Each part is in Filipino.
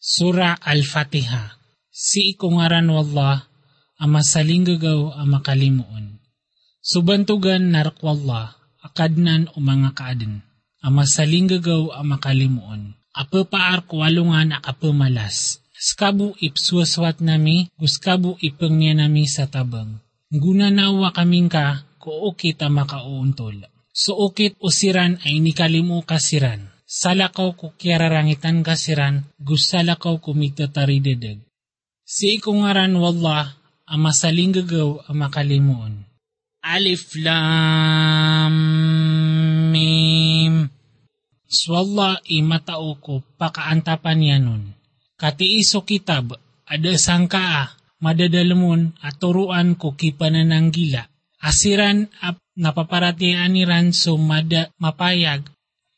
Sura Al-Fatiha Si ikungaran wallah, ama salinggagaw ama kalimuon. Subantugan narakwallah, akadnan o mga kaaden. Ama salinggagaw ama kalimuon. Apa paar kwalungan akapamalas. Skabu ipsuaswat nami, guskabu ipengnya nami sa tabang. Guna nawa kaming ka, kuukit ama kauuntol. So ukit usiran ay nikalimu kasiran salakaw ko kiararangitan kasiran, gusalakaw kumitataridedeg. Si ikungaran wallah, ama salinggagaw ama kalimuon. Alif Lam Mim Swalla imatao ko pakaantapan yanon. Katiiso kitab, ada sangkaa, madadalamon at turuan ko kipanan gila. Asiran ap napaparatian ni Ranso mada mapayag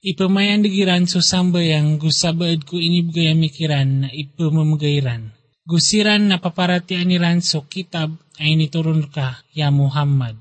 Ipamayandigiran so sambayang gusabaad ko inibgaya mikiran na ipamamagayran. Gusiran na paparatian niran so kitab ay nituron ka, ya Muhammad.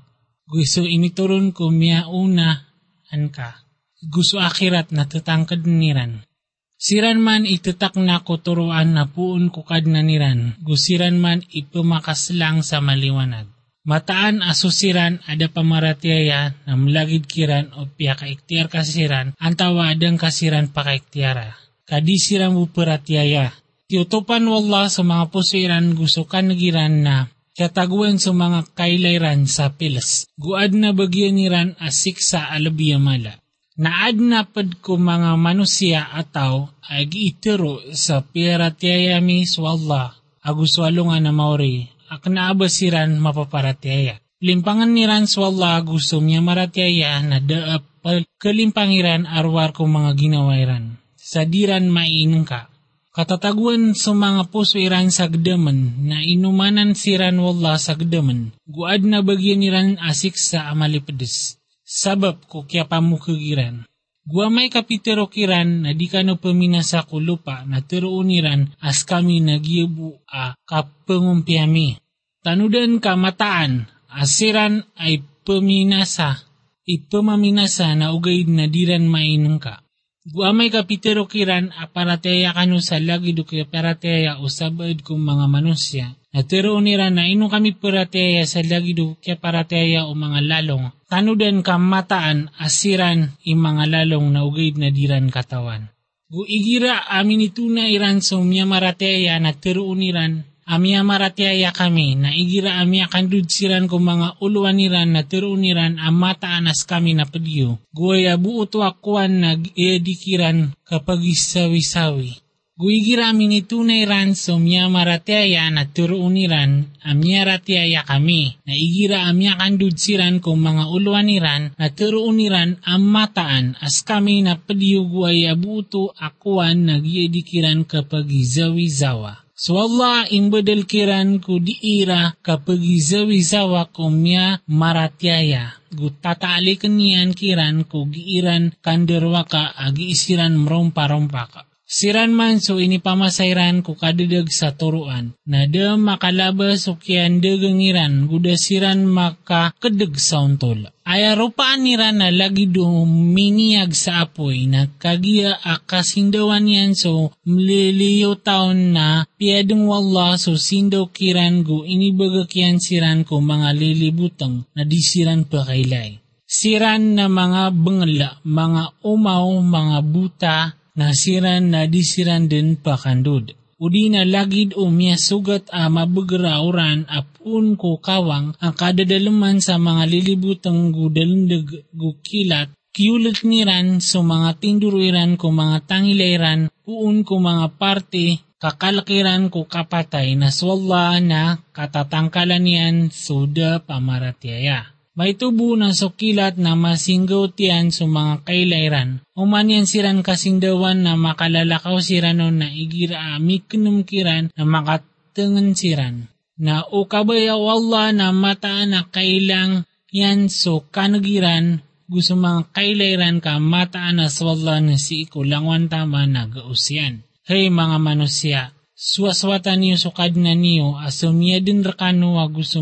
Gusto inituron ko miya una an ka. Gusto akhirat na tatangkad niran. Siran man itatak na ko turuan na puon ko kad na niran. Gusiran man ipamakaslang sa maliwanag. Mataan asusiran ada pamaratiaya na mlagid kiran o piya kaiktiar kasiran antawa adang kasiran pakaiktiara. Kadisiran mo peratiaya. Tiutupan wallah sa mga pusiran gusukan nagiran na kataguan sa mga kailairan sa pilas. Guad na bagyan niran asik sa alabiya mala. Naad na pad ko mga manusia ataw ay giitiro sa piratiyayami swallah aguswalungan na maori aknaabasiran mapaparataya. Limpangan ni Ranswalla gusto niya marataya na daap kalimpangiran arwar ko mga ginawairan. Sa diran mainang ka. Katataguan sa mga puso iran sa gdaman na inumanan si Ranwalla sa gdaman. Guad na bagyan ni Ran asik sa amalipedes. Sabab ko kya pamukagiran. Gua may kapitero kiran na di ka no pamina sa kulupa na tiruuniran as kami nagyebu a kapangumpiami. Tanudan ka mataan, asiran ay paminasa, ipamaminasa na ugay na diran mainang ka. Guamay kapitero kiran aparateya kanu sa lagi do kaya parateya o sabad kong mga manusya. Na tiro nira na ino kami parateya sa lagi do kaya parateya o mga lalong. Tanudan ka mataan asiran i mga lalong na ugay na diran katawan. Guigira amin ito na iran so miya marateya na tiro niran Amia maratiaya kami, na igira amia kandudsiran ko mga uluaniran na tiruniran ang mataanas kami na padiyo. Guaya buuto akuan na edikiran kapag isawi-sawi. Guigira amin itunay ransom ya maratiaya na tiruniran amia ratiaya kami, na igira amia kandudsiran ko mga uluaniran na tiruniran ang mataan as kami na padiyo guaya buuto akuan na giedikiran kapag isawi-sawa. So Allah imbadal kiran ku diira kapag izawizawa kumya maratyaya. Gutatali kanian kiran ku giiran kanderwa ka agi isiran merompa-rompa ka. Siran man so ini pamasairan ku kadadag sa turuan. Na da makalabas o kiyan dagangiran guda siran maka kedeg sa untol. Aya rupaan nira na lagi do miniyag sa apoy na kagiya akasindawan yan so mliliyo taon na piadong wallah so sindaw kiran go inibagakyan siran ko mga lilibutang na disiran pa. Siran na mga bangla, mga umaw, mga buta, nasiran na disiran din pakandod. Udi na lagid o miya sugat a mabagrauran apun ko kawang ang kadadalaman sa mga lilibutang gudalindag gukilat kiulit niran so mga tinduruiran ko mga tangilairan puun ko mga parte kakalakiran ko kapatay na swalla na katatangkalan yan suda pamaratyaya. May tubo na sukilat na masinggaw tiyan sa mga kailairan. Umanyan siran kasingdawan na makalalakaw siranon na igira amiknum kiran na makatengan siran. Na ukabayaw Allah na mataan na kailang yan so kanagiran gusto mga kailairan ka mataan na swalla na si ikulangwan tama na gausyan. Hey mga manusya, suwaswatan niyo sukad na niyo asumya din rakano wa gusto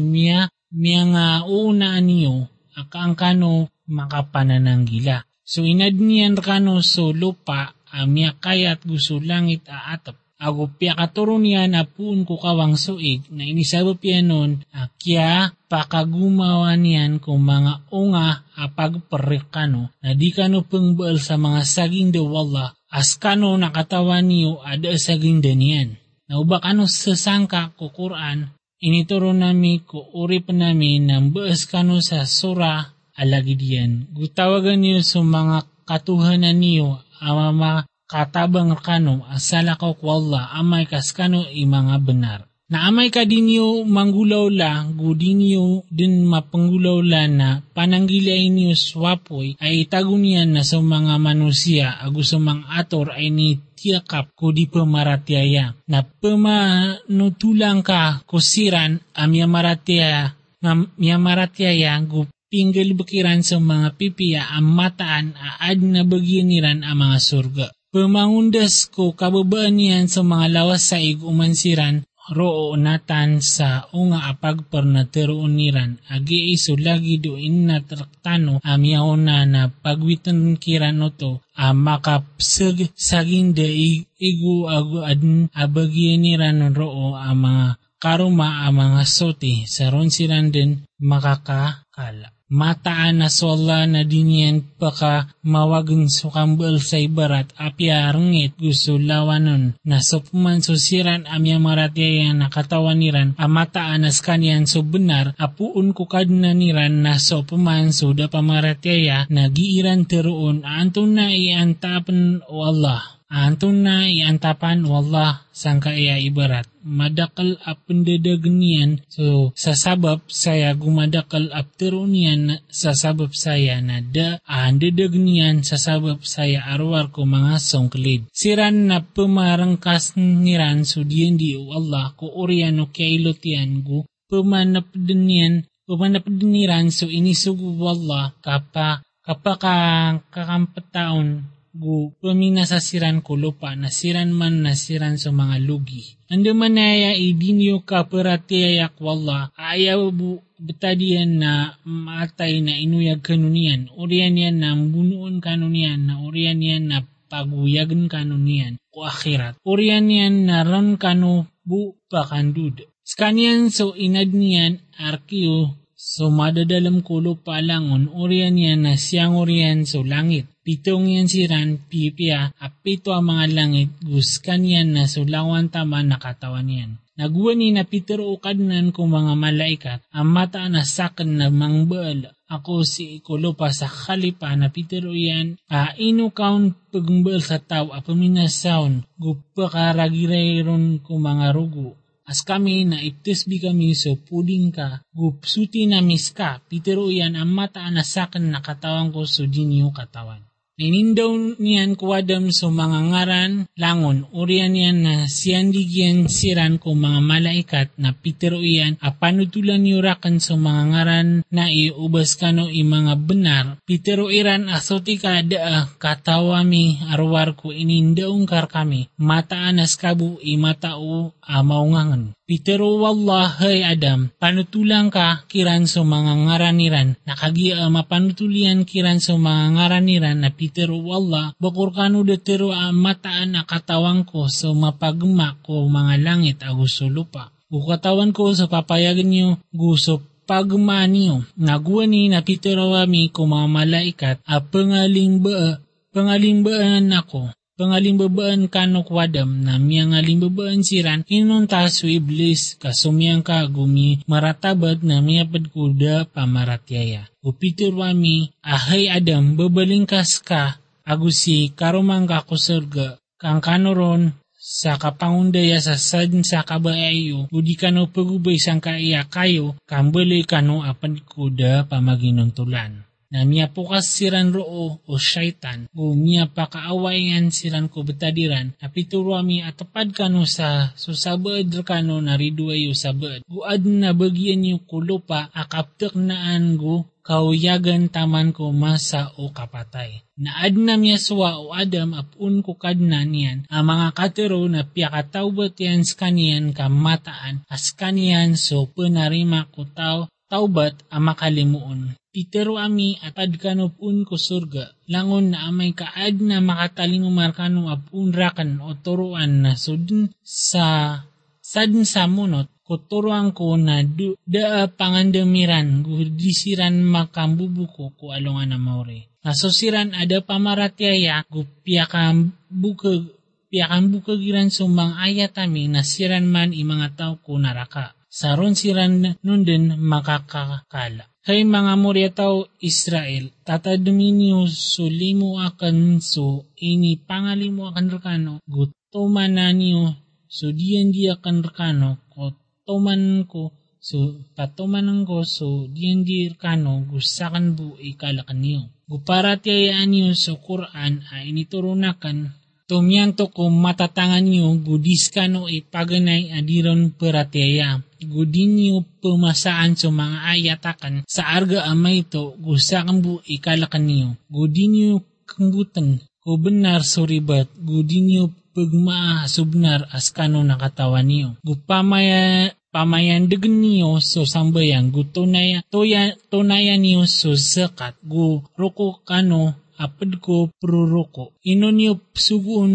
miya miya nga uunaan niyo akaangkano makapanananggila. So inad niyan rakano so lupa amya kayat gusto langit aatap. Ago pia katuron yan apun ko kawang suig na inisabap yan nun kya pakagumawa niyan kung mga unga apag perikano na di kano pengbaal sa mga saging de wallah as kano nakatawan niyo ada saging danian. Na ubak ano sasangka ko Quran inituro nami ko uri panami ng baas kano sa sura alagidian. Gutawagan niyo sa mga katuhanan niyo ama katabang kano asala ko kwalla amay kas kano mga benar. Na amay ka dinyo manggulaw la, gudinyo din mapanggulaw la na pananggilay niyo swapoy ay itagunian na sa mga manusia agu sa mga ator ay ni tiyakap ko di pamaratyaya. Na pamanutulang ka kusiran amya maratyaya nga miyamaratyaya gu pinggel bakiran sa mga pipiya ang mataan aad na bagyan ang mga surga. Pamangundas ko kababaan niyan sa mga lawas sa umansiran roo natan sa unga apag pernatero uniran. Agi iso lagi do inna traktano amyaw na na pagwitan kirano to a makapsag saging de igu agu adn abagyan niran roo a mga karuma a mga sote sa ron siran din makakakala mataan na sola na dinyan paka mawagin sukambal sa ibarat apya rengit gusto lawanon. Na sopuman susiran amya maratyayan na katawaniran amataan as kanyan so benar apuun ko kadna niran na sopuman so da pamaratyaya na giiran teroon antun na iantapan o Allah Antun na iantapan wallah sangka iya ibarat. Madakal ap pendedagnian so sasabab saya gumadakal ap terunian sasabab saya na da andedagnian sasabab saya arwar ko mga songklid. Siran na pumarangkas niran so diyan di Allah ko oriano kailotian gu pumanapdenian pumanapdeniran so inisugu wallah kapa kapaka kakampataon gu paminasasiran ko lupa nasiran man nasiran sa mga lugi. Ando manaya idinyo ka peratiayak wala ayaw bu betadian na matay na inuyag kanunian urian yan na bunuon kanunian na urian yan na paguyagan kanunian o akhirat. Urian yan na ron kanu bu pakandud. Skanian so inad niyan arkiyo So madadalam kulo palangon urian yan na siyang urian so langit. Pitong yan siran pipia apito ang mga langit guskan yan na sulawan tama nakatawan yan. Naguwa ni na Peter ukadnan kong mga malaikat ang mata na sakan na mangbal ako si ikulo pa sa khalipa na Peter yan a inu kaun pagbal sa tao a paminasaon gupa karagirayron ko mga rugo As kami na iptisbi kami so puding ka, gupsuti na miska, pitero yan ang mata na sakan na katawan ko so dinyo katawan. Ninindaw niyan kuwadam so mga ngaran langon, urian niyan na siyandigyan siran ko mga malaikat na pitero iyan apanutulan yurakan so mga ngaran na iubas kano i mga benar. Pitero iran asoti ka daa katawami arwar ko inindaong kar kami, mataan as kabu i matao amaungangan. Pitero wallah hay Adam, panutulang ka kiran so mga ngaraniran, nakagia mapanutulian kiran so mga ngaraniran na Pitero wallah, bakur kanu detero mataan na katawang ko so mapagma ko mga langit aguso lupa. Ukatawan ko sa papayagan niyo gusto pagma niyo. Naguwa ni na Pitero wami ko mga malaikat a pangaling ba pangaling baan ako pangalimbabaan kanok wadam na miyang alimbabaan siran inunta su iblis kasumiyang ka gumi maratabat na miyapad kuda pamaratyaya. Upitur wami ahay adam babalingkas ka agusi karumang kakusurga kang kanoron sa kapangundaya sa sad sa kabayayo, budi kano pagubay sang kaiya kayo, kambali kano apan kuda pamaginuntulan na miya pukas siran roo o syaitan o miya pakaawayan siran ko betadiran apituro mi atapad kano sa susabad kano na ridwayo sabad guad na bagyan yu kulupa akaptek naan go kauyagan taman ko masa o kapatay. Naad na miya suwa o Adam apun ko kadna niyan ang mga katero na piyakatawbat yan skanian kamataan as kanian so penarima ko tao taubat ang makalimuon. Pitero ami at adkanopun ko surga, langon na amay kaad na makatalingumar kano apunrakan o turuan na sudin sa sadin sa munot kuturuan ko na du, da pangandamiran gudisiran makambubuko ko alungan na maure. Nasusiran ada pamaratyaya gupiakam buka piakam buka giran sumang ayat ami nasiran man imanga tao ko naraka. Saron siran nun din makakakala. Kay mga muryataw Israel, tataduminyo so limo akan so ini pangalimo akan rekano, gutomana niyo so diyan di akan rekano, ko toman ko so patomanan ko so diyan di rekano, gusakan bu ikalakan niyo. Guparatayaan niyo so Quran ay initurunakan Tumyanto ko matatangan niyo gudis kano ipaganay adiron perataya. Gudin niyo pumasaan sa mga ayatakan sa arga amay ito gusakan bu ikalakan niyo. Gudin niyo kambutan ko benar suribat. Gudin niyo pagmaa subnar as kano nakatawan niyo. Gupamaya pamayan degen niyo so sambayang gutunaya toya tunaya niyo so zakat gu ruko kano apad ko pruroko. Ino niyo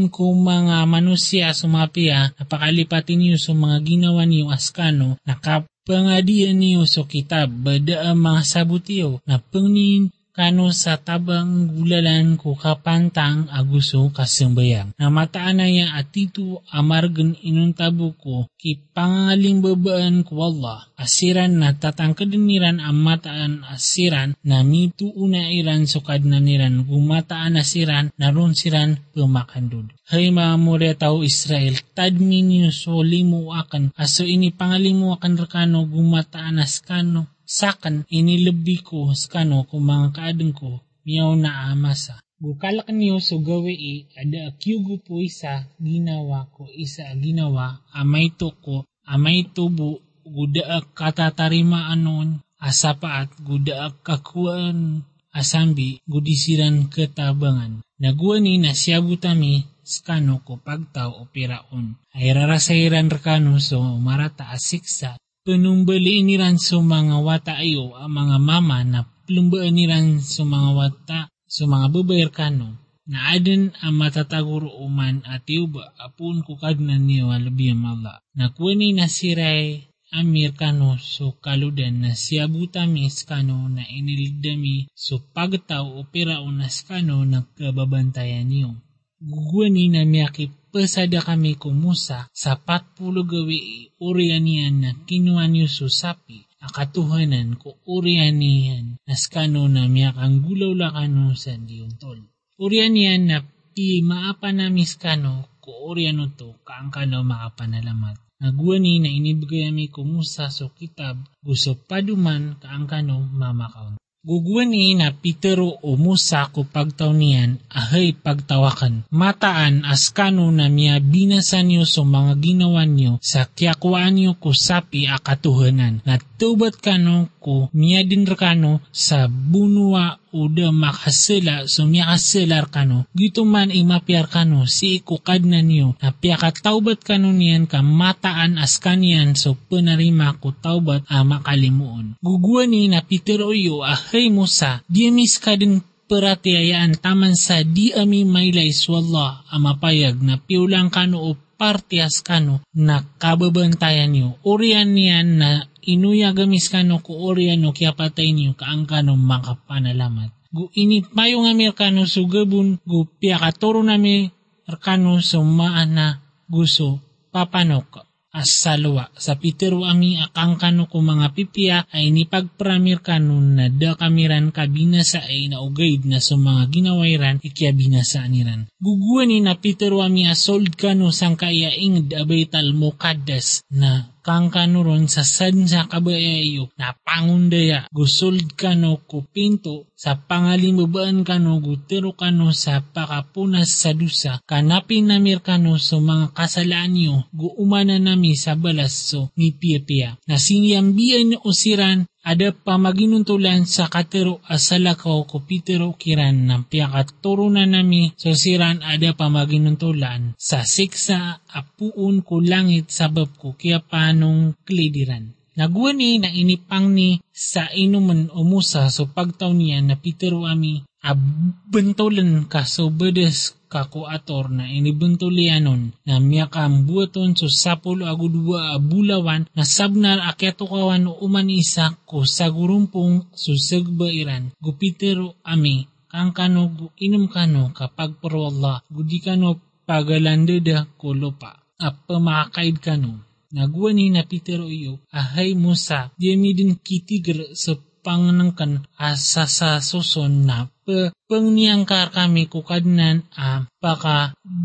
ko mga manusia sumapia, napakalipatin niyo sa mga ginawa niyo askano, nakapangadian niyo sa kitab, bada ang mga sabutiyo, na pangnin kano sa tabang gulalan ko kapantang aguso kasembayang. Namataan na ya atitu amargan inuntabo ko ki pangaling babaan ko Allah. Asiran na tatangkadiniran ang mataan asiran na mitu una iran sukad na gumataan asiran naron siran pumakandod. Hay mga mure tao Israel, tadmi niyo so limo akan, aso ini pangalimo akan rekano gumataan askano, sakan inilabi ko skano kung mga kaadeng ko miyaw na amasa. Bukalak niyo so gawi ada akyugo po isa ginawa ko isa ginawa amay to ko amay tubo guda katatarima anon asapaat guda kakuan asambi gudisiran ketabangan. Naguani na siya butami skano ko pagtaw o piraon. Ay rarasairan rekano so marata asiksa penumbaliin niran sa mga wata ayo ang mga mama na plumbaan niran sa mga wata sa mga babayar kano na adin ang matataguro uman at iuba apun kukadnan niyo alabiyam Allah. Nakuani na siray amir kano so kaludan na siya butamis kano na inilidami so pagtaw o pirao na kano nagkababantayan niyo. Guguani na miyaki pasada kami kumusa sa patpulo gawi urian niyan na kinuha niyo so sapi akatuhanan ko urian niyan naskano na miyak ang gulaw lakano sa diuntol. Urian niyan na pi maapa na miskano ko urian to kaangkano makapanalamat. Naguani na inibigay mi kumusa so kitab gusto paduman kaangkano mamakaon. Guguani na Pitero o Musa ko pagtaw niyan ahay pagtawakan. Mataan askano na miya binasan niyo so mga ginawa niyo sa kiyakwaan niyo ko sapi akatuhanan. Natubat kano ko miya din rekano sa bunwa uda miya kaselar kano. Gito man imapiar kano si ikukad na niyo na piya taubat kano niyan ka mataan askanian so penarima ko taubat a makalimuon. Guguani na Pitero iyo ahay Musa, di amis ka din peratiayaan taman sa di ami maylay swalla amapayag na piulang kano o partias kano na kababantayan niyo. Urian niyan na inuyagamis kano ko urian no kaya patay niyo kaang kano makapanalamat. Gu init mayo nga Amerikano sugabun gu piya katoro nami arkano sumaana gusto papanok asalwa. Sa pitero ami akang kano ko mga pipiya ay nipagpramir kano na da kamiran kabinasa ay naugaid na sa mga ginawairan ikya binasa niran. Guguan ni na pitero ami asold kano sang kaya ingd abay tal mokadas na kang kanuron sa sadsa kabayayo na pangundaya gusold kano ko pinto sa pangalimabaan kano gutero kano sa pakapunas sa dusa. Kanapin namir kano so mga kasalaan nyo guumana nami sa balas so ni pia na siniyambian o siran ada pamaginuntulan sa katero asalakaw ko pitero kiran ng piyakaturo na nami so siran ada pamaginuntulan sa siksa apuun ko langit sabab ko kaya panong klidiran. Nagwani na inipang ni sa inuman umusa so pagtaw niya na Peter ami abentolen ka so bedes kakuator na inibentulianon na miyakam buaton so sapul agudwa abulawan na sabnar akyato kawan uman isa ko sa gurumpong susegbairan gupitero ami kang kano gu inum kano kapag Allah gudi kano pagalandeda ko lupa at pamakaid kano? Nagwani na Peter iyo, ahay Musa, di din kitigr sa panganangkan asa sa suson na pe, pengniyangkar kami kukadnan a paka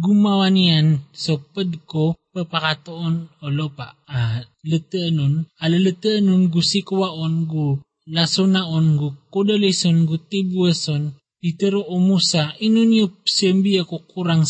gumawa niyan so ped ko papakatoon o lupa a letenon alaletenon gu sikwaon gu lasonaon gu kodalison gu tibuason Itero o Musa, inunyup sembi ako kurang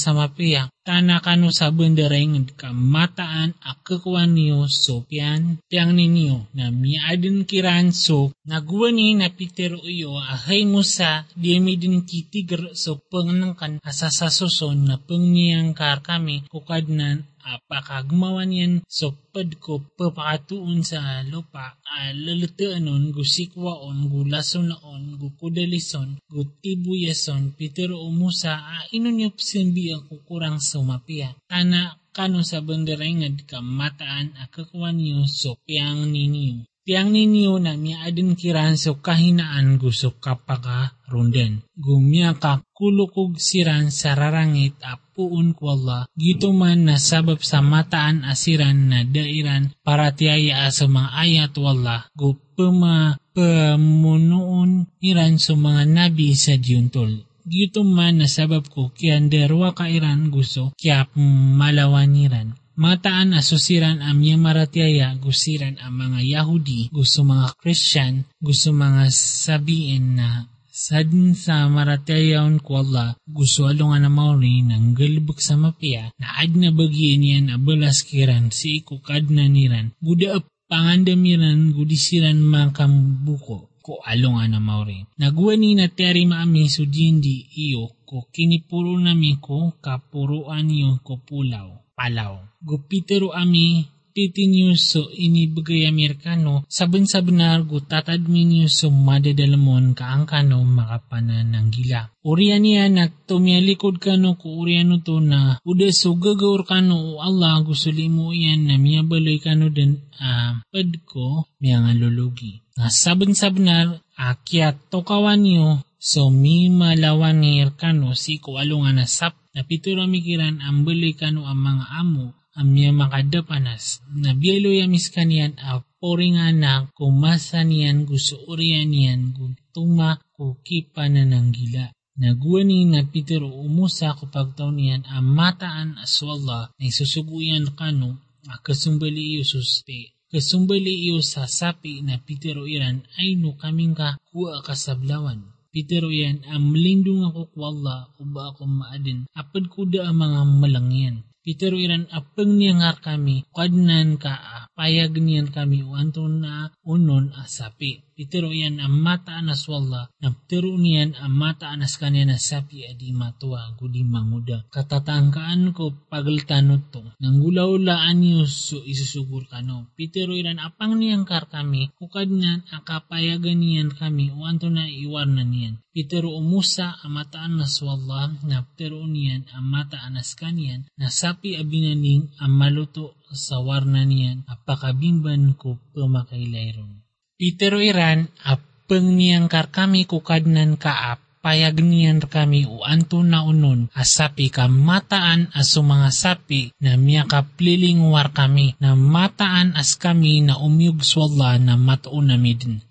sa. Tana kano sa bendereng kamataan akakuan niyo so pian tiang ninyo na miadin kiran so nagwani na Peter uyo ahay Musa di mi din kitigr so pengnangkan asasasuson na pengniyang kar kami kukadnan apakagmawan yan so pad ko papakatuon sa lupa alalutaanon gu sikwaon gu lasonaon gu kudalison gu tibuyason Peter o Musa a inunyop simbi ako kurang sumapia tana kano sa banderengad kamataan akakuan niyo so piang ninyo Tiang ninyo na miya adin kiran so kahinaan gusto kapaka runden. Gumya ka kulukog siran sa rarangit apuun ko Allah. Gito man na sabab sa mataan asiran na dairan para tiyaya sa mga ayat wala. Gupama pamunoon iran sa mga nabi sa diuntol. Gito man na sabab ko kianderwa ka iran gusto kya malawaniran. Mataan asusiran ang maratiaya gusiran ang mga Yahudi, gusto mga Christian, gusto mga sabihin na sadin sa maratayaon ko Allah, gusto alungan na mauri ng galbuk sa mapia, na ad na bagian yan abalas kiran si ikukad na niran, buda pangandamiran gudisiran makambuko ko alungan na mauri. Nagwani na teri maami sudindi iyo ko kinipuro nami ko kapuruan iyo ko pulaw palaw. Gupitero ami titinyo so inibigay Amerikano sabon sa benar gutatad minyo so madadalamon kaangkano makapanan ng gila. Uriyan niya na tumialikod kano ko uriyan to na uda so gagawar kano o Allah gusuli mo yan na miyabaloy kano din uh, pad ko lulugi. Nga sabon sa benar akyat to kawan niyo so mi malawanir kano si ko alungan na sap na pituro mikiran ang bali kano ang mga amo ang miya makadapanas na bielo yamis kanian a poringan na kumasa niyan gusto uriyan niyan gutuma kukipa na ng gila. Naguwani na Peter umusa kapag taon niyan ang mataan aswalla na isusuguyan kano a kasumbali iyo suste. Kasumbali iyo sa sapi na Peter iran ay no kaming ka kuwa kasablawan. Pero yan, ang malindong ako ko Allah, uba ako maadin, apad ko da ang mga malangyan. Pero iran apeng niyangar kami, kadnan ka, payag niyan kami, uanton na unon asapi. Pero yan ang mata anas wala, nagtiro niyan ang mata anas kanya na sapi adi matua, gudi manguda. Katatangkaan ko pagaltanot to, nang gula-ulaan niyo so isusugur kano. Pero iran apang niyangkar kami, kukadnan akapayagan niyan kami, uanton na iwarna niyan. Pero umusa ang mata anas wala, na pero niyan ang mata anas kanyan, na sapi abinaning ang maluto sa warna niyan, apakabimban ko pumakailayron. Itero iran, apeng niyang kami kukadnan kaap, payag niyan kami o anto na unon, asapi ka mataan as mga sapi na miya kapliling war kami, na mataan as kami na umyug swalla na matuon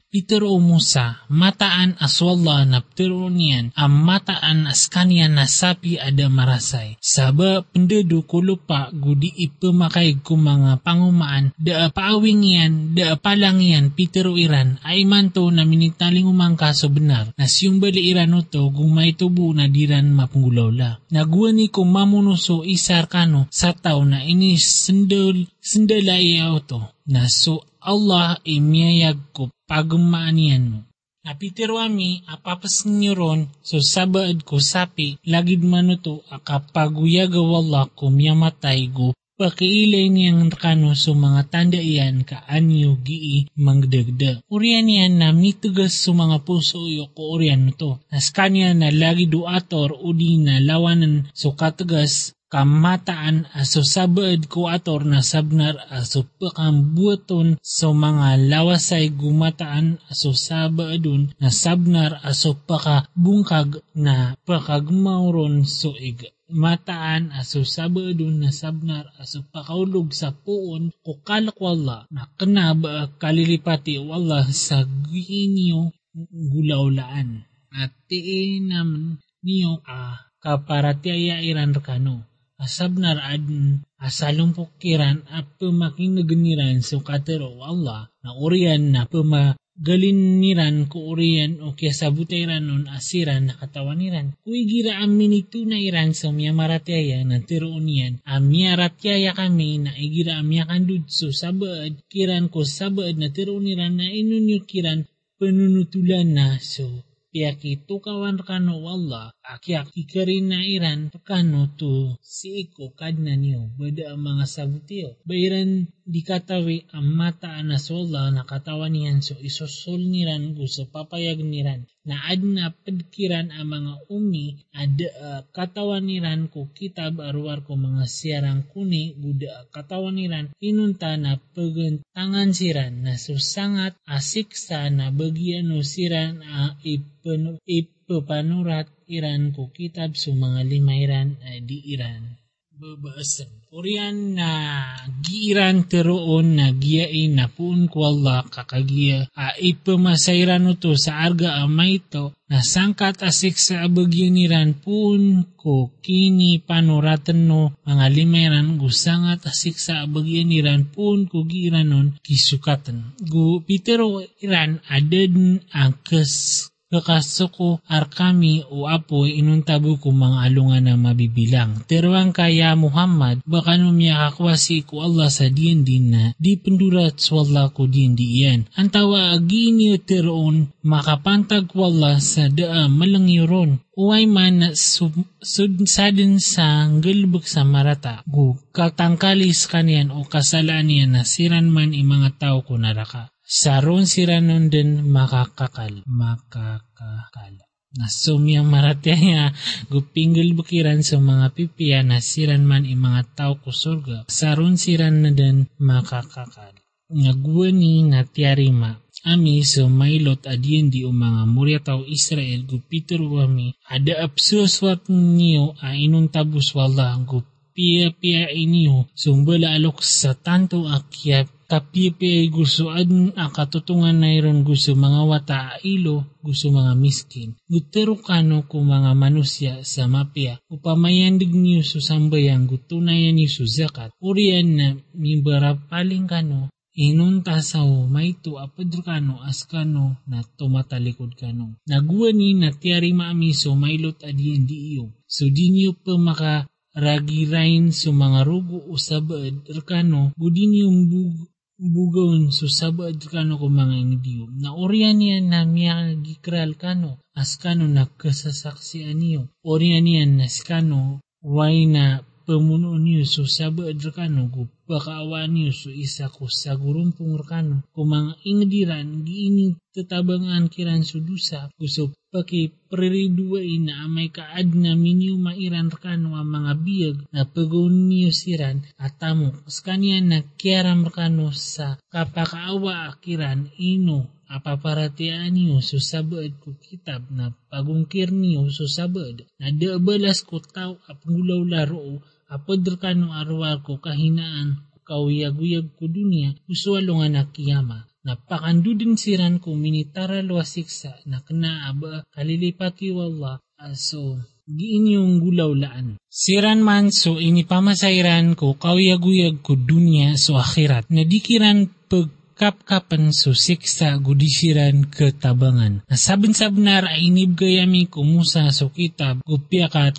na midin. Peter o Musa, mataan aswalla na pero niyan, ang mataan as kanya na sapi ada marasay. Saba pendedu ko lupa gudi ipamakay ko mga pangumaan, da paawing yan, da palang yan, Peter o Iran, ay manto na minitaling umangka so benar, na siyong bali Iran to, gumay tubo na diran mapunggulawla. Naguani ko mamunuso isar kano sa tao na ini sendal, sendala iya to, na so Allah imiyayag ko pagmaanian mo. Napitiro ami apapas ninyo ron so sabaad ko sapi lagid manuto akapaguyagaw Allah ko miyamatay go pakiilay niyang kano so mga tanda iyan ka anyo gii mangdagda. Urian yan na mitugas so mga puso yo ko urian to. Nas kanya na lagi duator udi na lawanan so katagas kamataan aso sabad ko ator na sabnar aso pakambuaton so mga lawasay gumataan aso sabadun na sabnar aso pakabungkag na pakagmauron so iga mataan aso sabadun na sabnar aso pakaulog sa puon ko kalak wala na kanab kalilipati wala sa ginyo gulaulaan. At tiin naman niyo ah, kaparatiaya iran kano asabnar adn asalong pukiran at pumaking naganiran so katero Allah na urian na puma galiniran ko urian o kaya sabutairan nun asiran na katawaniran. Kui gira amin ito na iran sa miya maratyaya na tiroon yan. Amya ratyaya kami na igira amya kandudso sabad kiran ko sabad na tiroon iran na inunyo kiran penunutulan na so piyaki tukawan kano Allah akyak ikarin na iran kano to si iko kadna niyo bada ang mga sabutiyo bayran di katawi ang mata anas Allah na katawan niyan so isosol niran gusto papayag niran. Na ad na padkiran ang mga umi ad uh, katawan niran ko kitab arwar ko mga siarang kuni guda katawan niran. Inunta na pagantangan siran na susangat asiksa na bagian siran a uh, ipanu, ipapanurat iran ko kitab so mga lima iran uh, di iran babaasan. Orian na giiran teroon na giyain na puun ko Allah kakagiya a ipamasayran to sa arga amay to na sangkat asik sa abagyan niran puun ko kini panuratan no mga limayran gusangat asik sa abagyan niran puun ko giiranon kisukatan. Gu pitero iran adad ang kes kakasuko arkami o apoy inuntabu ko mga alungan na mabibilang. Teruang kaya Muhammad, baka numya kakwasi ko Allah sa diyan din na di pendurat swalla ko diyan diyan. Antawa agini teroon makapantag ko Allah sa daa malangyuron. Uway man na sudsadin sa galbuk sa marata. Gu katangkalis kanian o kasalaan niya na siran man imanga tao ko naraka. Saron sira nun din makakakal, makakakal. Nasumyang maratya gupinggil bukiran sa mga pipiya na siran man i mga tao ko surga. Saron siran na din makakakal. Nagwani na tiyarima. Ami so mailot adiyan di o mga murya tao Israel gupitur wami ada absuswat niyo a inong tabus wala gupia-pia iniyo sumbala alok sa tanto akyap kapipi gusto adun akatutungan na iron gusto mga wata ilo gusto mga miskin. Gutero kano ko mga manusya sa mapya upamayandig niyo so sambayang gutunayan niyo so zakat. Urian na mibara paling kano inunta sa may to apadro kano as kano na tumatalikod kano. Naguwa ni na tiyari maamiso mailot adiyan di iyo. So di niyo pa maka ragirain so mga rugo o sabad rekano gudin yung bug bugon so sabad kano ko mga indiyo. Na orian niya na miya gikral kano as kano nagkasasaksian niyo. Orian niya na skano way na pamuno niyo so sabad kano ko pakaawan niyo so isa ko sa gurumpong rekano kung mga ingdiran giini tatabangan kiran so dusa gusto paki preriduain na amay kaad na minyo mairan rekano ang mga biyag na pagun niyo siran. At tamo skanya na kiaram rekano sa kapakaawa akiran ino apaparatian niyo so sabad ko kitab na pagungkir niyo so sabad na dabalas ko tao apngulaw laro apod kano arwar ko kahinaan kauyag-uyag ko dunia usualo nga nakiyama napakandudin siran ko minitara luwasiksa na kanaaba kalilipati wallah aso giinyong gulawlaan. Siran man so inipamasairan ko kauyag-uyag ko dunya so akhirat na dikiran pag kapkapan so siksa gudisiran ketabangan. Nasabin-sabnar ay inibgayami kumusa so kitab gupya ka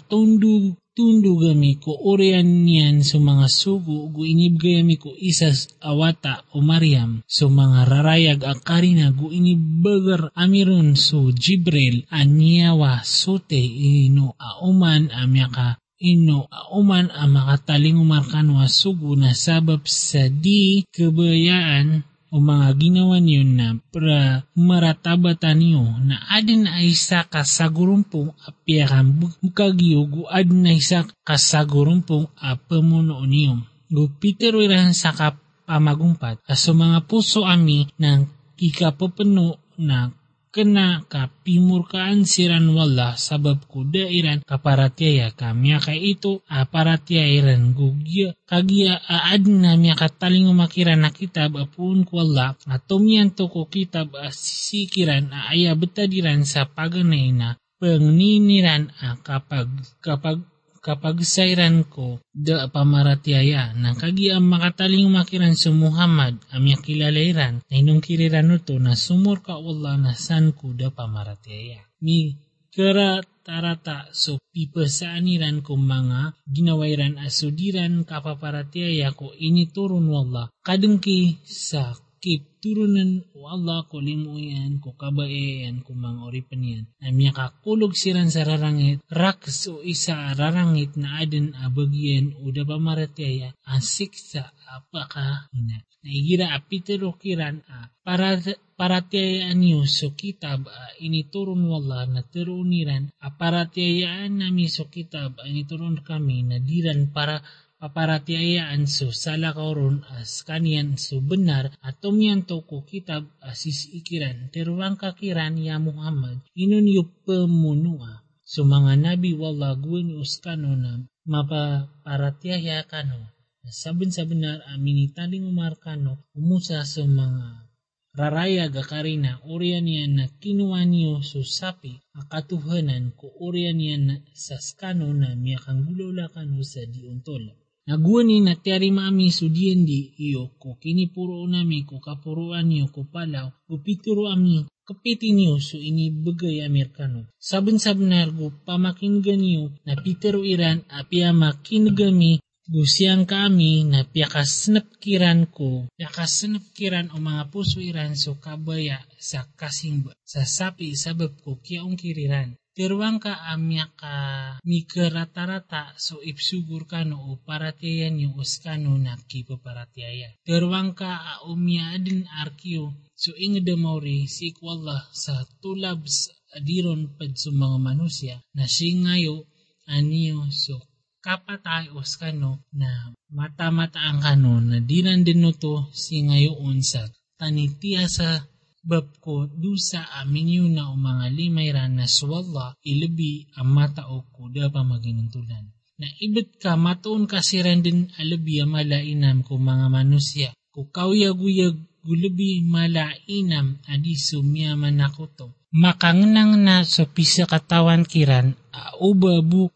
tundu tundugami ko orian niyan so mga sugo gu inibgayami ko isas awata o Mariam. So mga rarayag akarina gu inibagar amiron so Jibril anyawa sote ino auman amya ka ino uman ang makataling umarkan wasugo na sabab sa di kabayaan o mga ginawa niyo na para maratabatan niyo na adin na isa kasagurumpong apiakan mukagyo gu adin na isa kasagurumpong apamuno niyo. Gu Peter irahan sa kapamagumpat aso mga puso ami ng kikapapano na kena kapimurkaan siran wala sabab ko dairan kaparatyaya kamya kay ito aparatyayaran gugya kagya aad na miya kataling umakiran na kitab apun ko wala atomyan to ko kitab asisikiran aaya betadiran sa paganay na panginiran kapag kapag kapag sayran ko da pamaratyaya na kagi ang makataling makiran sa Muhammad amya kilalairan na inong kiriran to na sumur ka Allah na san ko da pamaratyaya. Mi kera tarata so pipasaaniran ko mga ginawairan asudiran kapaparatyaya ko initurun wala kadengki sa kip turunan o Allah ko limuyan ko kabayan ko mga oripan yan. Amya kakulog siran sa rarangit, raks o isa rarangit na adin abagyan o da pamaratyaya, ang siksa apaka ina. Naigira apitero kiran a para paratyayaan niyo so kitab a initurun wala na teruniran a paratyayaan nami so kitab a initurun kami na diran para paparatiayaan so sala kauron as kanian so benar atom yan to ko kitab asis ikiran. Terwang kakiran ya Muhammad inun yu pemunua so mga nabi wala gwen uskano na mapaparatiaya kano. Saben sa benar aminitaling umarkano umusa sa mga raraya gakarina orian niya na kinuha niyo so sapi. Akatuhanan ko orian niya na sa skano na miyakang gulula kano sa diuntola Naguni na tiari mami sudian di iyo ko kinipuro nami ko kapuruan niyo ko palaw o pituro ami kapiti niyo so ini bagay Amerikano. Saben-saben nargo pamakinggan niyo na pitero iran apia makinagami Gusyang kami na piyakas kiran ko, piyakas kiran o mga puso iran so kabaya sa kasing sa sapi sabab ko kiyaong kiriran. Tirwang ka amya ka ni rata so ipsugur ka no o paratiyan yung uskano na kipaparatiaya. Tirwang ka a umya adin arkyo so ingda mauri si ikwala sa tulabs adiron pad sa mga manusya na singayo aniyo so kapatay uskano na mata-mata ang kano na dinan din no to singayoon sa tanitiya sa bab ko dusa amin yun na mga limayran na swalla ilabi ang matao ko da pa maginuntulan. Na ibit ka matuon kasiran din alabi ang malainam ko mga manusya. Ko kauyag-uyag gulabi malainam adi sumya manakoto. Makangnang na sa pisa katawan kiran, aubabu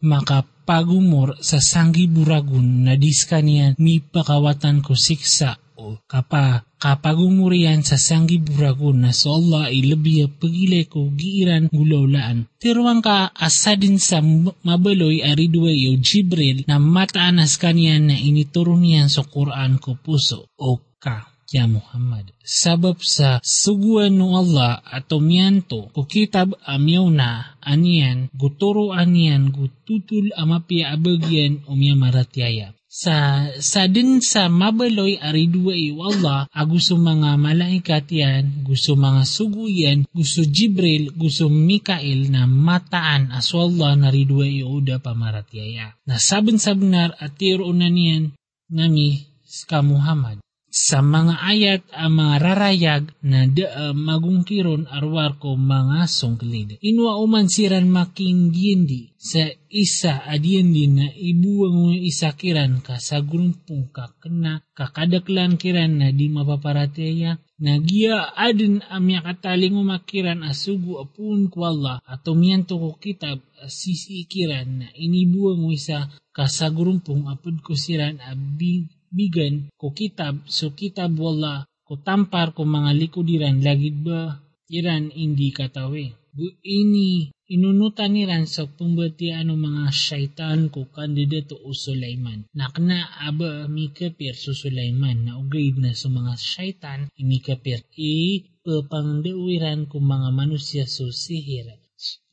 makapagumor sa sanggi buragun na diskanian mi pakawatan ko siksa o kapa kapagumurian sa sanggi buragun na so Allah ilabiya pagilay ko giiran gulaulaan. Tiruang ka asadin sa mabaloy aridway o Jibril na mataanas kaniyan na initurong niyan sa Quran ko puso o ka ya Muhammad. Sabab sa suguan no Allah ato miyanto ko kitab amyaw na aniyan guturo aniyan gututul amapia abagyan umya maratyaya sa sa din sa mabaloy aridway wala gusto mga malaikat yan gusto mga sugo yan gusto Jibril gusto Mikael na mataan aswalla na ridway uda pamaratyaya na sabon sabnar at tiro na niyan nami ka Muhammad sa mga ayat ang mga rarayag na da, uh, magungkiron arwar ko mga sungklid. Inwa uman siran makinggindi sa isa adiendi na ibuwang isa kiran ka sa grumpong ka kena kakadaklan kiran na di mapaparateya na giya adin amya kataling umakiran asugu apun kwalla ato miyanto ko kitab sisi kiran na inibuwang mo isa ka sa grumpong apod ko siran abing bigan ko kitab so kitab wala ko tampar ko mga likudiran lagid ba iran hindi katawi. Bu ini inunutan niran sa pumbatian ng mga syaitan ko kandidato o Sulaiman. Nakna aba mikapir su Sulaiman na ugaid na sa mga syaitan imikapir i pepangdewiran ko mga manusia so sihir.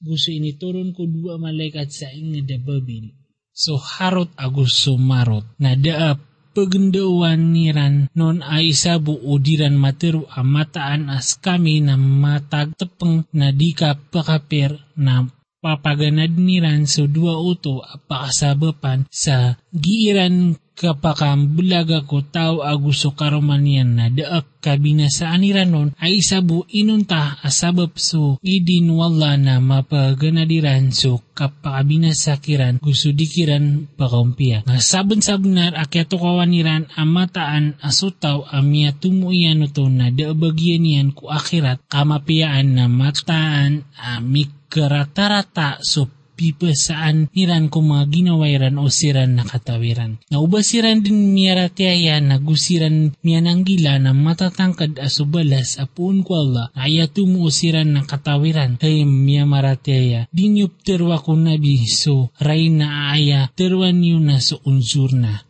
Gusto inituron ko dua malaikat sa inga da babil so harot agus sumarot na daap pagendawan niran non ay isabu udiran materu amataan as kami na matagtepeng na di ka pakapir na papaganad niran so dua uto apakasabapan sa giiran kapakam bulaga ko tao aguso karomanian na daak kabinasaan iranon ay isabu inunta asabab so idin wala na mapaganadiran so kapakabinasakiran gusto dikiran pakampia. Nga sabon-sabunar akyato kawaniran amataan asutaw amia tumuian to na daabagyan yan ku akhirat kamapiyaan na mataan amikaratarata so pipasaan niran ko mga ginawairan o siran na katawiran. Naubasiran din miyara tiyaya na gusiran miya ng gila na matatangkad asubalas apun ko Allah na ayatumo siran na katawiran kay miya maratiyaya. Dinyup terwa ko nabi so ray na aya terwa niyo na so unsur na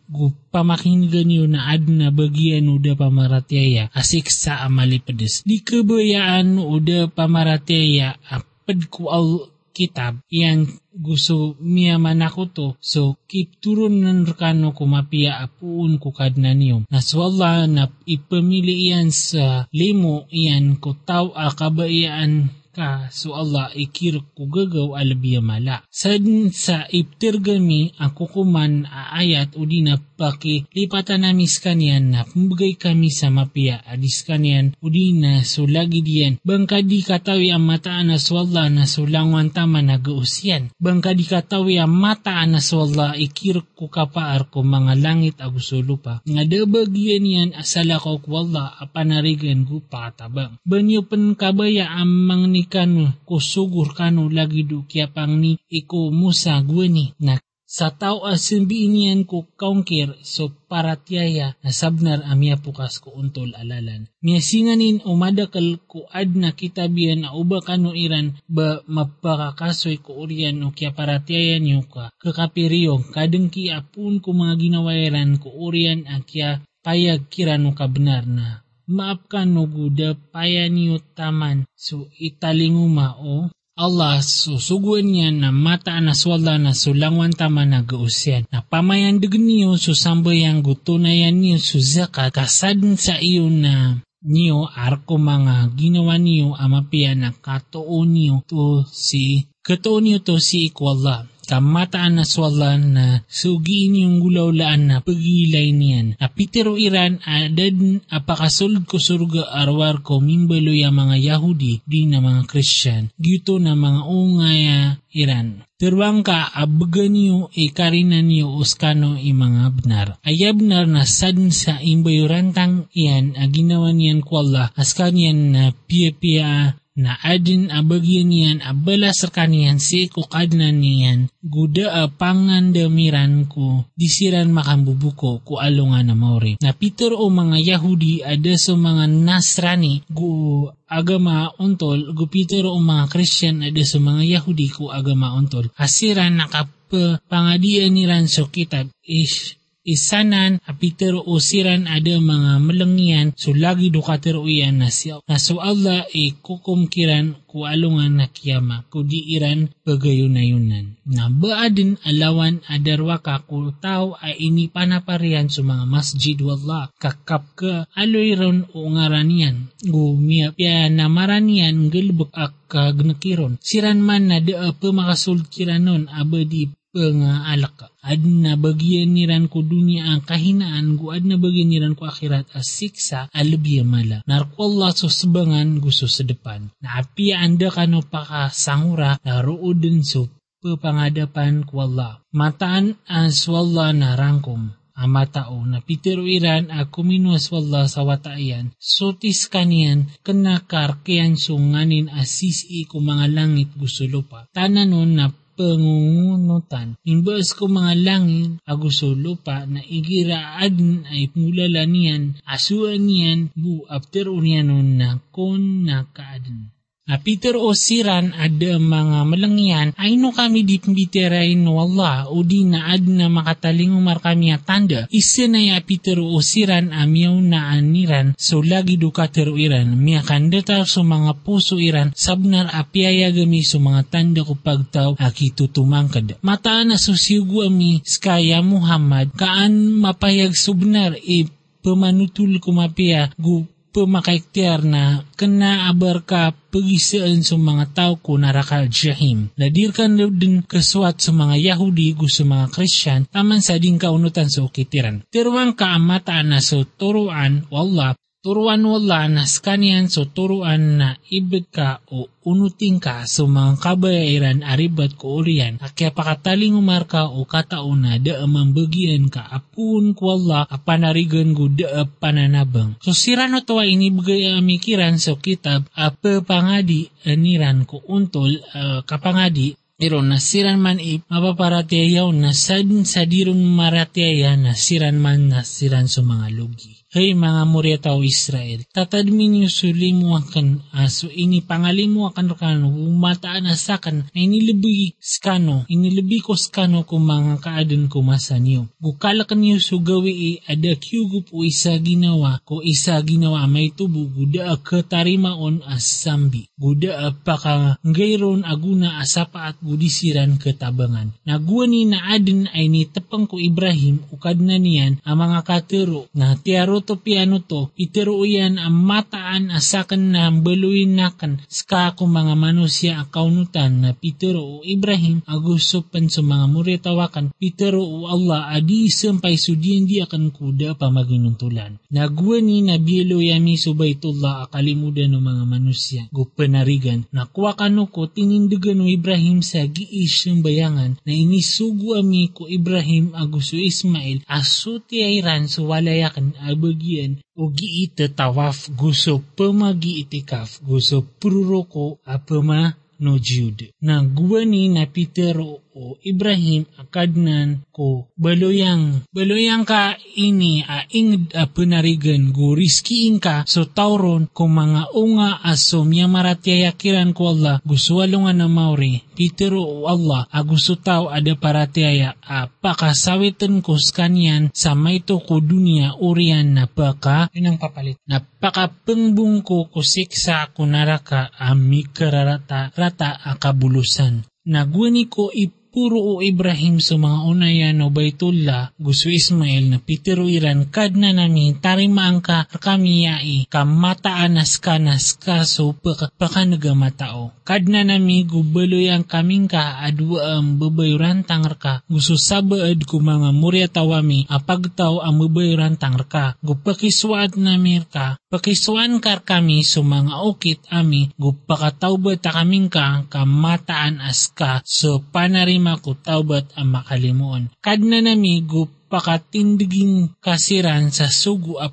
pamakinggan niyo na ad na bagian uda pamaratyaya asik sa amalipedes. Di kebayaan uda pamaratyaya apad ko al kitab yang gusto miya manako to so keep turun ng rekano kumapia apuun ko kadna niyo. Na swalla na ipamili iyan sa limo iyan ko tao akabayaan ka. So Allah ikir ko gagaw alabiya mala. Sad sa iptirgami ang kukuman aayat o di na paki lipatan namis kanyan na pambagay kami sa mapia adis kanyan o di na so lagi diyan. Bangka di katawi ang mataan na swalla na sulangwan tama na gausyan. Bangka di katawi ang mataan na swalla ikir ko kapaar ko mga langit agusulo pa. Nga dabagyan yan asala ko kwalla apanarigan ko pakatabang. Banyo pan kabaya ang mga kanu kusugur kanu lagi du kya pang ni iko musa gwani na sa tao asimbiinian ko kaungkir so paratyaya na sabnar amia pukas ko untol alalan. Miya singanin umadakal ko ad na kitabian na uba kano iran ba mapakakasoy ko urian o kya paratyaya niyo ka kakapiriyong kadengki apun ko mga ginawairan ko urian a kya payag kirano kabenar na maapkan no guda paya taman so italinguma o Allah susuguan niya na mata na swala na sulangwan tama na gausyan. Na pamayan niyo susambayang gutunayan niyo suzakat kasadin sa iyo na niyo arko mga ginawa niyo amapia na katoo niyo to si katoo niyo to si ikwala kamataan na swalan na sugiin yung gulaulaan na pagilay niyan. Apitero iran adad apakasulod ko surga arwar ko mimbalo ya mga Yahudi di na mga Christian. Gito na mga ungaya iran. Terwang ka abagan niyo ikarina niyo uskano i mga benar. Ayabnar na sadin sa imbayurantang iyan a ginawa niyan ko Allah askan yan na pia-pia na adin abagyan niyan abala sa kaniyan si kukadnan niyan guda a pangandamiran ko disiran makambubuko ko alunga na maori. Na Peter o mga Yahudi ada sa mga Nasrani gu agama ontol gu Peter o mga Christian ada sa mga Yahudi ko agama ontol. Asiran nakapangadian ni Ranso kitab ish isanan apitero o siran ada mga malangyan so lagi dukatero iyan na siya. Na so Allah e kukumkiran ku alungan na kiyama ku di iran pagayunayunan. Na baadin alawan adarwa ka ku tao ay ini panaparian sa mga masjid wallah kakap ka aloy ron o ngaranian. Gumia pia namaranian galbuk ak kagnakiron. Siran man na da pemakasulkiranon abadi pangaalak ad na bagian niran ko dunia ang kahinaan gu ad na bagian niran ko akhirat as siksa albiya mala. Narko Allah so sebangan gusto sa depan. Na api anda kano pakasangura na roodin so pepangadapan ko Allah. Mataan as wala na rangkom. Amatao na pitero iran a kuminuas wala sa wataayan sotis kanian kena karkean sunganin asisi ko mga langit gusto lupa. Tananon na pangungunutan. Imbas ko mga langin, aguso lupa na igiraad ay asuan niyan bu after unyanon na kon na Na Peter o siran ada mga malangyan ay no kami di no Allah? O di na ad na makataling umar kami tanda? Isa na ya Peter o siran amyaw na aniran so lagi duka iran. Miya kandata so mga puso iran. Sabnar apyaya gami so mga tanda ko pagtaw aki tutumangkad. Mataan na susigu ami skaya Muhammad kaan mapayag subnar? E pemanutul kumapia gu pemakaiktiar na kena abar ka pagisaan sa mga tao ko narakal jahim. Nadirkan din kaswat sa mga Yahudi gusto mga Christian taman sa din kaunutan sa ukitiran. Tiruan ka amataan na sa turuan, wallah, Turuan wala na skanian so turuan na ibig ka o unuting ka so mga kabayairan aribat ko uriyan akya pakataling umar ka o kataon na da mambagian ka apun ko wala apanarigan go da pananabang. So sirano tawa inibigay amikiran so kitab apa pangadi aniran ko untol uh, kapangadi pero nasiran man i mapaparatiyaw na sadin sadirong maratiya nasiran man nasiran sa mga lugi. Hey mga muryata o Israel, tatadmin niyo sulimu akan aso ini pangalimu akan rekano umataan asakan na inilibi skano, inilibi ko skano kung mga kaadan ko masa niyo. Gukalakan niyo sugawi i ada kyugup o isa ginawa ko isa ginawa may tubo guda katarimaon asambi. Guda apaka ngayron aguna asapa at gudisiran ketabangan. Naguani na adin ay ni tepang ko Ibrahim ukad na niyan ang mga katero na tiaro to piano to, itiruyan ang mataan asakan na baluin nakan ska ko mga manusia akaunutan na pitero o Ibrahim agusupan sa mga muritawakan pitero o Allah adi sampay sudian di akan kuda pamaginuntulan. Nagwa ni nabilo yami subaytullah akalimudan ng mga manusia gupanarigan nakuha kano ko tinindigan o Ibrahim sa giis yung bayangan na inisugo ami ko Ibrahim aguso Ismail asuti ayran so walayakan abagian o giita tawaf gusto pemagi itikaf gusto pururoko apema no Jude. Na guwani na Peter o Ibrahim akadnan ko baloyang baloyang ka ini a ingd a penarigan gu riski inka so tauron ko mga unga aso miya maratiyayakiran ko Allah guswalungan na mauri Peter o Allah a gusto tao ada paratiyaya a pakasawitan ko skanyan sa mayto ko dunia urian na paka yun ang papalit na pakapengbung ko kusiksa ko naraka ami kararata rata akabulusan nagwani ko ip puro o Ibrahim sa mga unayan o Baitullah, gusto Ismail na pitero iran kad na nami tarimaan ka kamiyai kamataanas ka nas ka so pakanaga matao. Kad na nami gubaloy ang kaming ka adwa ang babayuran tangar ka gusto sabaad ko mga murya tawami apagtaw ang babayuran tangar ka gupakiswaat namir ka pakiswaan kar kami so mga okit ami gupakatawba ta kaming ka kamataan ka so panarim lima ko taubat ang makalimuon. Kadna nami pakatindigin kasiran sa sugu a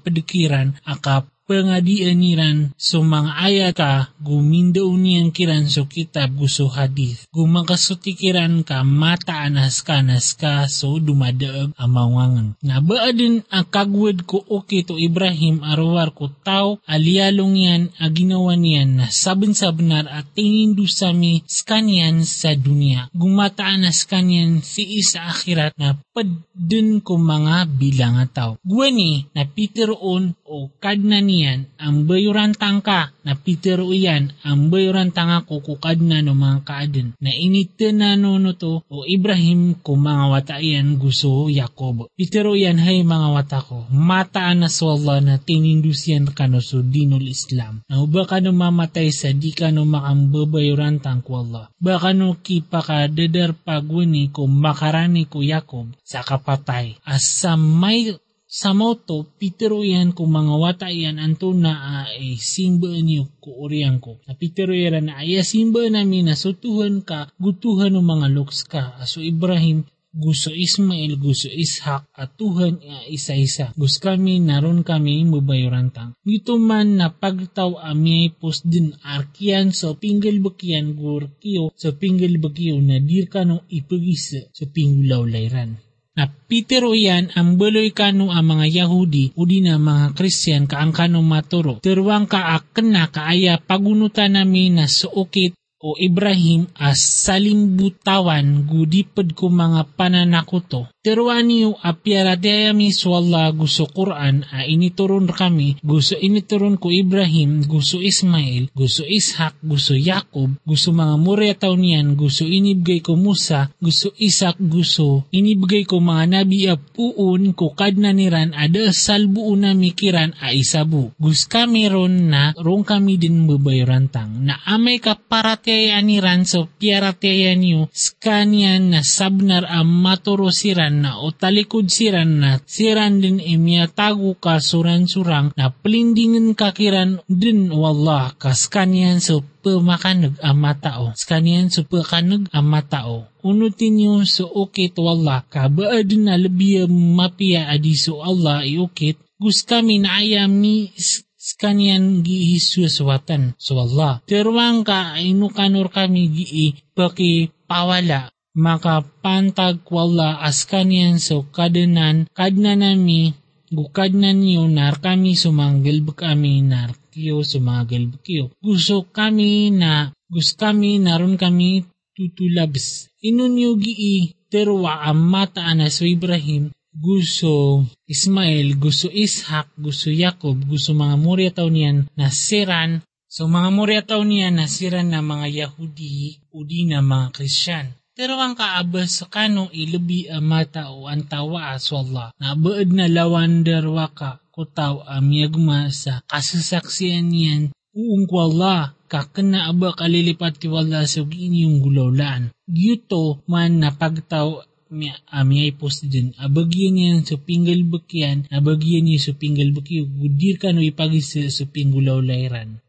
akap pangadianiran so mga ayat ka gumindo unian kiran so kitab gusto hadith. Gumakasutikiran ka mataanas ka nas ka so dumadaag amawangan. Nabaa din ang kagwad ko okay to Ibrahim arwar ko tao aliyalong yan aginawa niyan na sabon-sabnar at tinindu sami skanyan sa dunia gumataanas kanyan si isa akhirat na padun ko mga bilang tao. Gwani na Peter on o kadna niya yan, ang bayuran tangka na Peter yan, ang bayuran tanga kukukad na no mga kaadin, na inite na no to, o Ibrahim ko mga wata yan gusto Yakob. Peter yan hay mga wata ko, mataan na swalla na tinindusyan ka no so dinul Islam. Na baka no mamatay sa di ka no makambabayuran tangko Allah. Baka no kipa ka dadar pagwini ko makarani ko Yakob sa kapatay. Asa may sa moto, pitero yan kung mga wata yan anto na ay simba niyo ko oriyan ko. Na pitero yan na ay simba namin na sutuhan ka, gutuhan ng mga luks ka. Aso Ibrahim, gusto Ismail, gusto Ishak, at Tuhan uh, isa-isa. Gusto kami, naron kami mabayuran tang. Dito man na pagtaw ami pos din arkian so pinggil bakian gurkiyo so pinggil bakiyo na dir ka no ipagisa sa so pinggulaw layran. Na pitero yan ang beloy kano ang mga Yahudi o di na mga Christian kaang kano maturo. Terwang ka akna kaaya pagunutan namin na suokit o Ibrahim as salimbutawan gudipad ko mga pananakuto. Terwaniyo apiaradayami swalla gusto Quran a inituron kami, gusto inituron ko Ibrahim, gusto Ismail, gusto Ishak, gusto Jacob, gusto mga murya niyan, gusto inibigay ko Musa, gusto Isak, gusto inibigay ko mga nabi a puun ko kadna niran ada salbuo na mikiran a isabu. Gus kami ron na rong kami din babayrantang na amay ka paratayaniran so piaratayan niyo skanyan na sabnar a maturo siran na o talikod siran na siran din imyatago ka suran-surang na pelindingan kakiran din wallah kas kanyan so pemakanag ang matao. Kanyan so pekanag ang matao. Unutin niyo so ukit wallah kabaad na lebih mapia adi so Allah iukit gus kami na ayam ni kanyan gi watan so Allah. Terwang ka inukanor kami gi paki pawala makapantag wala as kanyan so kadanan kadna nami gukadnan niyo nar kami sumanggil kami nar kiyo sumanggil kiyo. Gusto kami na gusto kami naron kami tutulabs. Inun yung gii terwa ang mata anas Ibrahim gusto Ismail, gusto Ishak, gusto Jacob, gusto mga murya taon niyan na siran. So mga murya taon niyan na siran na mga Yahudi, udi na mga Christian. Pero ang kaabas kanong ilubi ang mata o ang tawa aswallah, na baad na lawander waka kutaw amyagma sa kasasaksiyan niyan. Uung kwalla kakana aba kalilipat ti wala sa inyong gulaulaan. Giyuto man na pagtaw mi amiyay post din. Abagyan niyan sa pinggal bakyan abagyan niya sa pinggal bakyo gudir ka no sa pinggulaw layran